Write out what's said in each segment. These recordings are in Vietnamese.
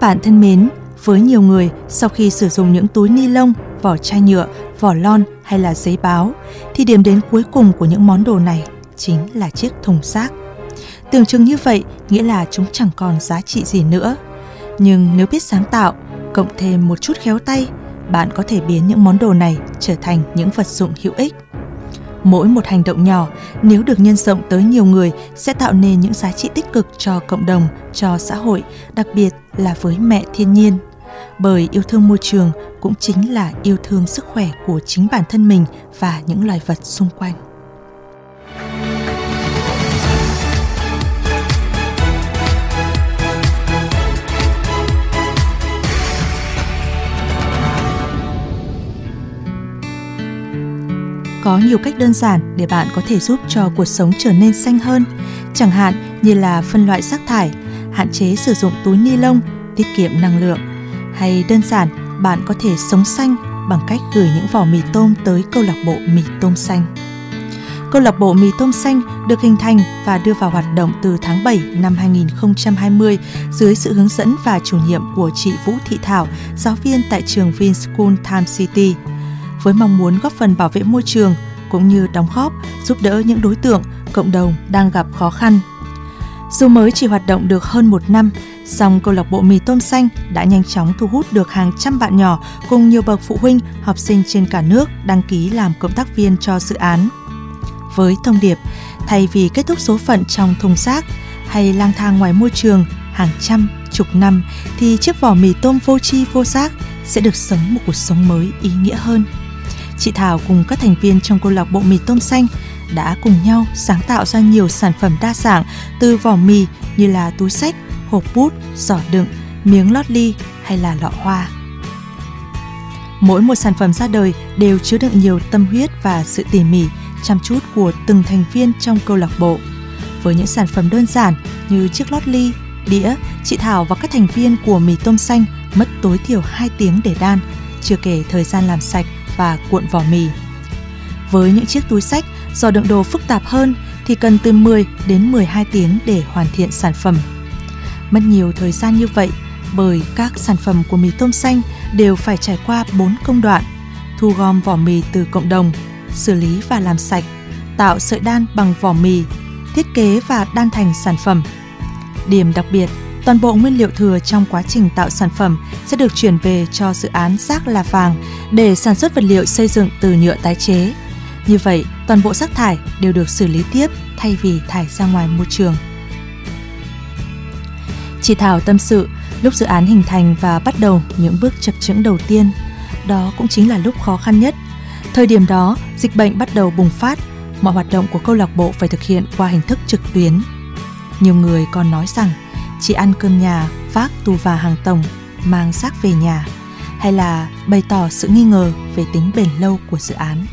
Các bạn thân mến, với nhiều người, sau khi sử dụng những túi ni lông, vỏ chai nhựa, vỏ lon hay là giấy báo, thì điểm đến cuối cùng của những món đồ này chính là chiếc thùng rác. Tưởng chừng như vậy nghĩa là chúng chẳng còn giá trị gì nữa. Nhưng nếu biết sáng tạo, cộng thêm một chút khéo tay, bạn có thể biến những món đồ này trở thành những vật dụng hữu ích. Mỗi một hành động nhỏ nếu được nhân rộng tới nhiều người sẽ tạo nên những giá trị tích cực cho cộng đồng, cho xã hội, đặc biệt là với mẹ thiên nhiên. Bởi yêu thương môi trường cũng chính là yêu thương sức khỏe của chính bản thân mình và những loài vật xung quanh. Có nhiều cách đơn giản để bạn có thể giúp cho cuộc sống trở nên xanh hơn, chẳng hạn như là phân loại rác thải, hạn chế sử dụng túi ni lông, tiết kiệm năng lượng. Hay đơn giản, bạn có thể sống xanh bằng cách gửi những vỏ mì tôm tới câu lạc bộ mì tôm xanh. Câu lạc bộ mì tôm xanh được hình thành và đưa vào hoạt động từ tháng 7 năm 2020 dưới sự hướng dẫn và chủ nhiệm của chị Vũ Thị Thảo, giáo viên tại trường Vinschool Time City với mong muốn góp phần bảo vệ môi trường cũng như đóng góp giúp đỡ những đối tượng, cộng đồng đang gặp khó khăn. Dù mới chỉ hoạt động được hơn một năm, song câu lạc bộ mì tôm xanh đã nhanh chóng thu hút được hàng trăm bạn nhỏ cùng nhiều bậc phụ huynh, học sinh trên cả nước đăng ký làm cộng tác viên cho dự án. Với thông điệp, thay vì kết thúc số phận trong thùng rác hay lang thang ngoài môi trường hàng trăm, chục năm thì chiếc vỏ mì tôm vô tri vô giác sẽ được sống một cuộc sống mới ý nghĩa hơn. Chị Thảo cùng các thành viên trong câu lạc bộ mì tôm xanh đã cùng nhau sáng tạo ra nhiều sản phẩm đa dạng từ vỏ mì như là túi sách, hộp bút, giỏ đựng, miếng lót ly hay là lọ hoa. Mỗi một sản phẩm ra đời đều chứa đựng nhiều tâm huyết và sự tỉ mỉ, chăm chút của từng thành viên trong câu lạc bộ. Với những sản phẩm đơn giản như chiếc lót ly, đĩa, chị Thảo và các thành viên của mì tôm xanh mất tối thiểu 2 tiếng để đan, chưa kể thời gian làm sạch và cuộn vỏ mì. Với những chiếc túi sách, do đựng đồ phức tạp hơn thì cần từ 10 đến 12 tiếng để hoàn thiện sản phẩm. Mất nhiều thời gian như vậy bởi các sản phẩm của mì tôm xanh đều phải trải qua 4 công đoạn: thu gom vỏ mì từ cộng đồng, xử lý và làm sạch, tạo sợi đan bằng vỏ mì, thiết kế và đan thành sản phẩm. Điểm đặc biệt, toàn bộ nguyên liệu thừa trong quá trình tạo sản phẩm sẽ được chuyển về cho dự án rác là vàng để sản xuất vật liệu xây dựng từ nhựa tái chế. Như vậy, toàn bộ rác thải đều được xử lý tiếp thay vì thải ra ngoài môi trường. Chị Thảo tâm sự, lúc dự án hình thành và bắt đầu những bước chập chững đầu tiên, đó cũng chính là lúc khó khăn nhất. Thời điểm đó, dịch bệnh bắt đầu bùng phát, mọi hoạt động của câu lạc bộ phải thực hiện qua hình thức trực tuyến. Nhiều người còn nói rằng chỉ ăn cơm nhà, vác tù và hàng tổng, mang xác về nhà, hay là bày tỏ sự nghi ngờ về tính bền lâu của dự án.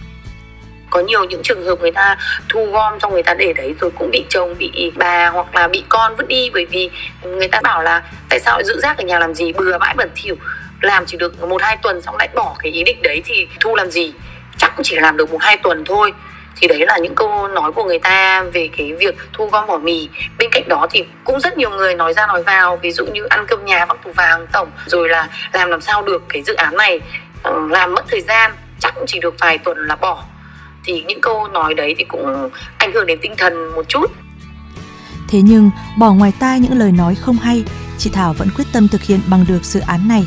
có nhiều những trường hợp người ta thu gom xong người ta để đấy rồi cũng bị chồng bị bà hoặc là bị con vứt đi bởi vì người ta bảo là tại sao lại giữ rác ở nhà làm gì bừa bãi bẩn thỉu làm chỉ được một hai tuần xong lại bỏ cái ý định đấy thì thu làm gì chắc cũng chỉ làm được một hai tuần thôi thì đấy là những câu nói của người ta về cái việc thu gom vỏ mì. Bên cạnh đó thì cũng rất nhiều người nói ra nói vào ví dụ như ăn cơm nhà vác tù vàng tổng rồi là làm làm sao được cái dự án này ờ, làm mất thời gian chắc cũng chỉ được vài tuần là bỏ. Thì những câu nói đấy thì cũng ảnh hưởng đến tinh thần một chút. Thế nhưng, bỏ ngoài tai những lời nói không hay, chị Thảo vẫn quyết tâm thực hiện bằng được dự án này.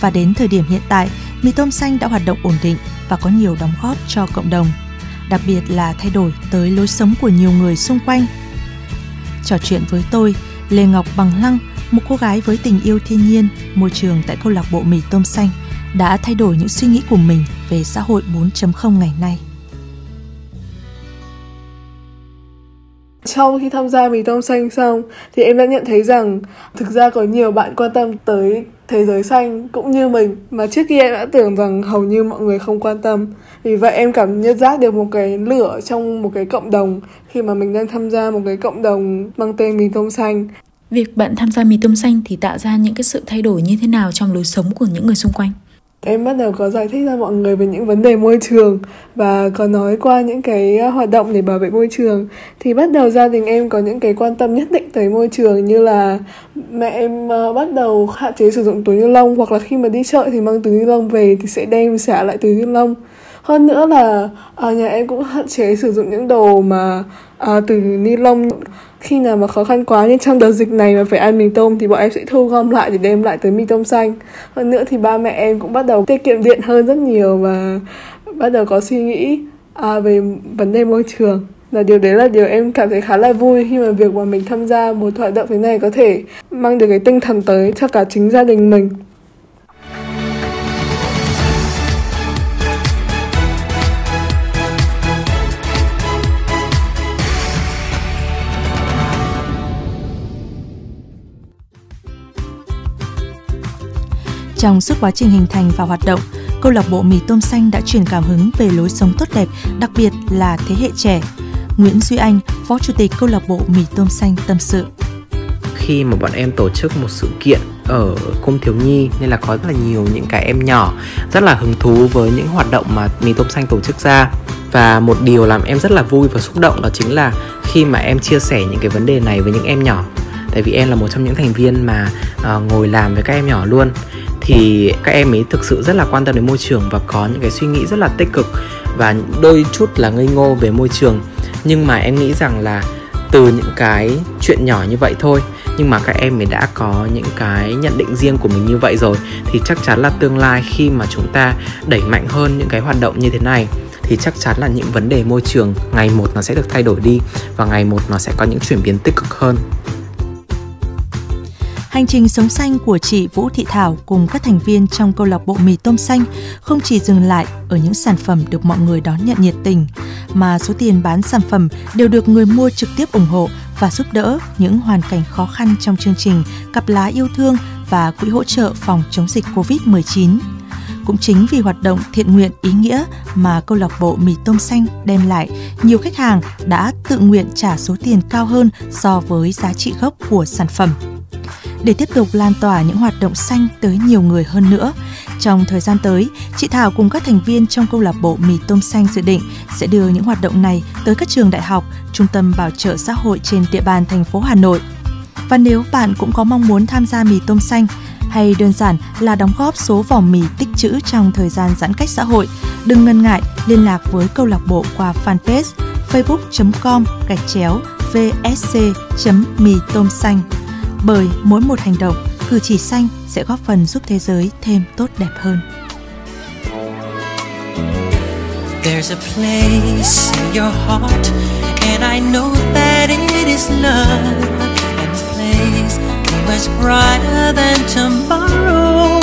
Và đến thời điểm hiện tại, mì tôm xanh đã hoạt động ổn định và có nhiều đóng góp cho cộng đồng, đặc biệt là thay đổi tới lối sống của nhiều người xung quanh. Trò chuyện với tôi, Lê Ngọc Bằng Lăng, một cô gái với tình yêu thiên nhiên, môi trường tại câu lạc bộ mì tôm xanh, đã thay đổi những suy nghĩ của mình về xã hội 4.0 ngày nay. Sau khi tham gia mì tôm xanh xong, thì em đã nhận thấy rằng thực ra có nhiều bạn quan tâm tới thế giới xanh cũng như mình mà trước kia em đã tưởng rằng hầu như mọi người không quan tâm. Vì vậy em cảm nhận giác được một cái lửa trong một cái cộng đồng khi mà mình đang tham gia một cái cộng đồng mang tên mì tôm xanh. Việc bạn tham gia mì tôm xanh thì tạo ra những cái sự thay đổi như thế nào trong lối sống của những người xung quanh? Em bắt đầu có giải thích ra mọi người về những vấn đề môi trường và có nói qua những cái ờ, hoạt động để bảo vệ môi trường. Thì bắt đầu gia đình em có những cái quan tâm nhất định tới môi trường như là mẹ em ờ, bắt đầu hạn chế sử dụng túi ni lông hoặc là khi mà đi chợ thì mang túi ni lông về thì sẽ đem xả lại túi ni lông. Hơn nữa là ở nhà em cũng hạn chế sử dụng những đồ mà à, từ ni lông khi nào mà khó khăn quá như trong đợt dịch này mà phải ăn mì tôm thì bọn em sẽ thu gom lại để đem lại tới mì tôm xanh. Hơn nữa thì ba mẹ em cũng bắt đầu tiết kiệm điện hơn rất nhiều và bắt đầu có suy nghĩ à, về vấn đề môi trường. Là điều đấy là điều em cảm thấy khá là vui khi mà việc mà mình tham gia một hoạt động thế này có thể mang được cái tinh thần tới cho cả chính gia đình mình. Trong suốt quá trình hình thành và hoạt động, câu lạc bộ mì tôm xanh đã truyền cảm hứng về lối sống tốt đẹp, đặc biệt là thế hệ trẻ. Nguyễn Duy Anh, Phó Chủ tịch câu lạc bộ mì tôm xanh tâm sự. Khi mà bọn em tổ chức một sự kiện ở cung thiếu nhi nên là có rất là nhiều những cái em nhỏ rất là hứng thú với những hoạt động mà mì tôm xanh tổ chức ra và một điều làm em rất là vui và xúc động đó chính là khi mà em chia sẻ những cái vấn đề này với những em nhỏ tại vì em là một trong những thành viên mà uh, ngồi làm với các em nhỏ luôn thì các em ấy thực sự rất là quan tâm đến môi trường và có những cái suy nghĩ rất là tích cực và đôi chút là ngây ngô về môi trường. Nhưng mà em nghĩ rằng là từ những cái chuyện nhỏ như vậy thôi, nhưng mà các em ấy đã có những cái nhận định riêng của mình như vậy rồi, thì chắc chắn là tương lai khi mà chúng ta đẩy mạnh hơn những cái hoạt động như thế này, thì chắc chắn là những vấn đề môi trường ngày một nó sẽ được thay đổi đi và ngày một nó sẽ có những chuyển biến tích cực hơn. Hành trình sống xanh của chị Vũ Thị Thảo cùng các thành viên trong câu lạc bộ mì tôm xanh không chỉ dừng lại ở những sản phẩm được mọi người đón nhận nhiệt tình, mà số tiền bán sản phẩm đều được người mua trực tiếp ủng hộ và giúp đỡ những hoàn cảnh khó khăn trong chương trình Cặp lá yêu thương và quỹ hỗ trợ phòng chống dịch Covid-19. Cũng chính vì hoạt động thiện nguyện ý nghĩa mà câu lạc bộ mì tôm xanh đem lại, nhiều khách hàng đã tự nguyện trả số tiền cao hơn so với giá trị gốc của sản phẩm để tiếp tục lan tỏa những hoạt động xanh tới nhiều người hơn nữa. Trong thời gian tới, chị Thảo cùng các thành viên trong câu lạc bộ mì tôm xanh dự định sẽ đưa những hoạt động này tới các trường đại học, trung tâm bảo trợ xã hội trên địa bàn thành phố Hà Nội. Và nếu bạn cũng có mong muốn tham gia mì tôm xanh hay đơn giản là đóng góp số vỏ mì tích trữ trong thời gian giãn cách xã hội, đừng ngần ngại liên lạc với câu lạc bộ qua fanpage facebook.com gạch chéo vsc.mì tôm xanh bởi mỗi một hành động, cử chỉ xanh sẽ góp phần giúp thế giới thêm tốt đẹp hơn. There's a place in your heart and I know that it is love. And this place is much brighter than tomorrow.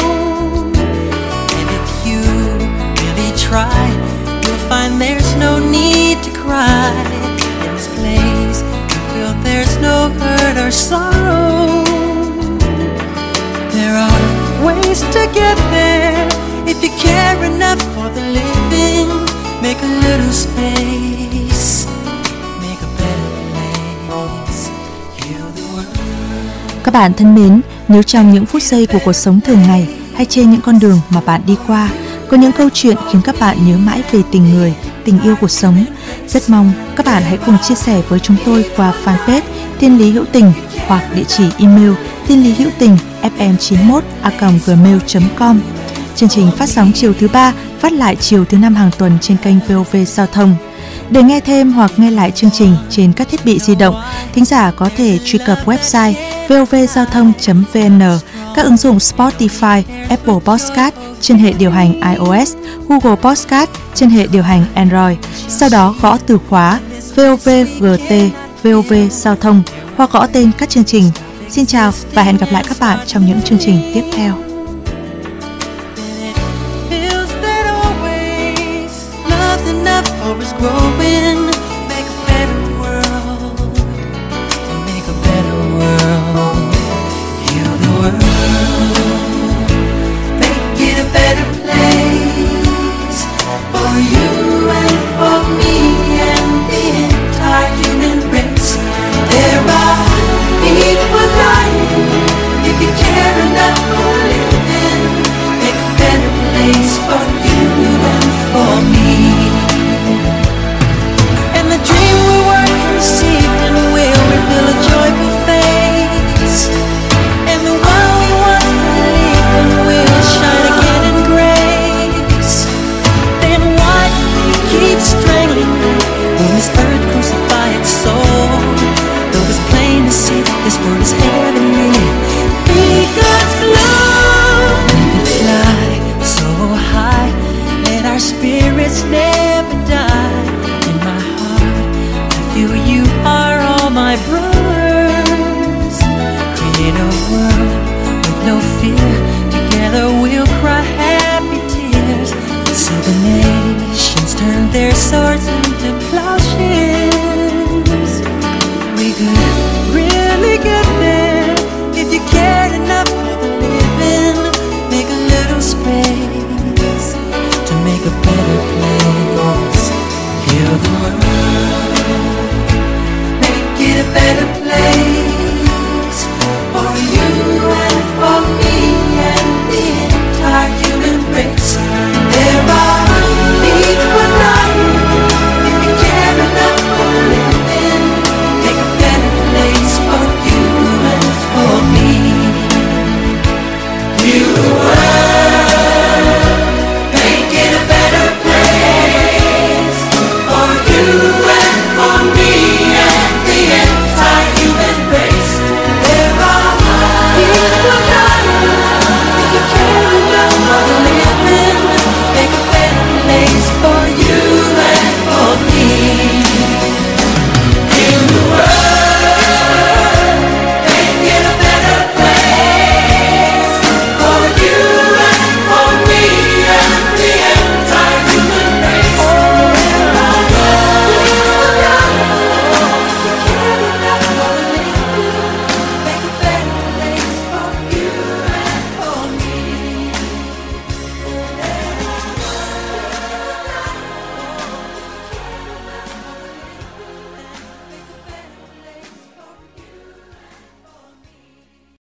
And if you really try you'll find there's no need to cry. In this place you feel there's no hide our sorrow There are ways to get there. If you care enough for the living, make a little space, make a better place. Heal the world. Các bạn thân mến, nếu trong những phút giây của cuộc sống thường ngày hay trên những con đường mà bạn đi qua có những câu chuyện khiến các bạn nhớ mãi về tình người, tình yêu cuộc sống, rất mong các bạn hãy cùng chia sẻ với chúng tôi qua fanpage Thiên Lý Hữu Tình hoặc địa chỉ email thiên lý hữu tình fm91 gmail.com. Chương trình phát sóng chiều thứ ba, phát lại chiều thứ năm hàng tuần trên kênh VOV Giao thông. Để nghe thêm hoặc nghe lại chương trình trên các thiết bị di động, thính giả có thể truy cập website vovgiao thông.vn, các ứng dụng Spotify, Apple Podcast trên hệ điều hành iOS, Google Podcast trên hệ điều hành Android. Sau đó gõ từ khóa VOVGT, VOV Giao thông hoặc gõ tên các chương trình Xin chào và hẹn gặp lại các bạn trong những chương trình tiếp theo.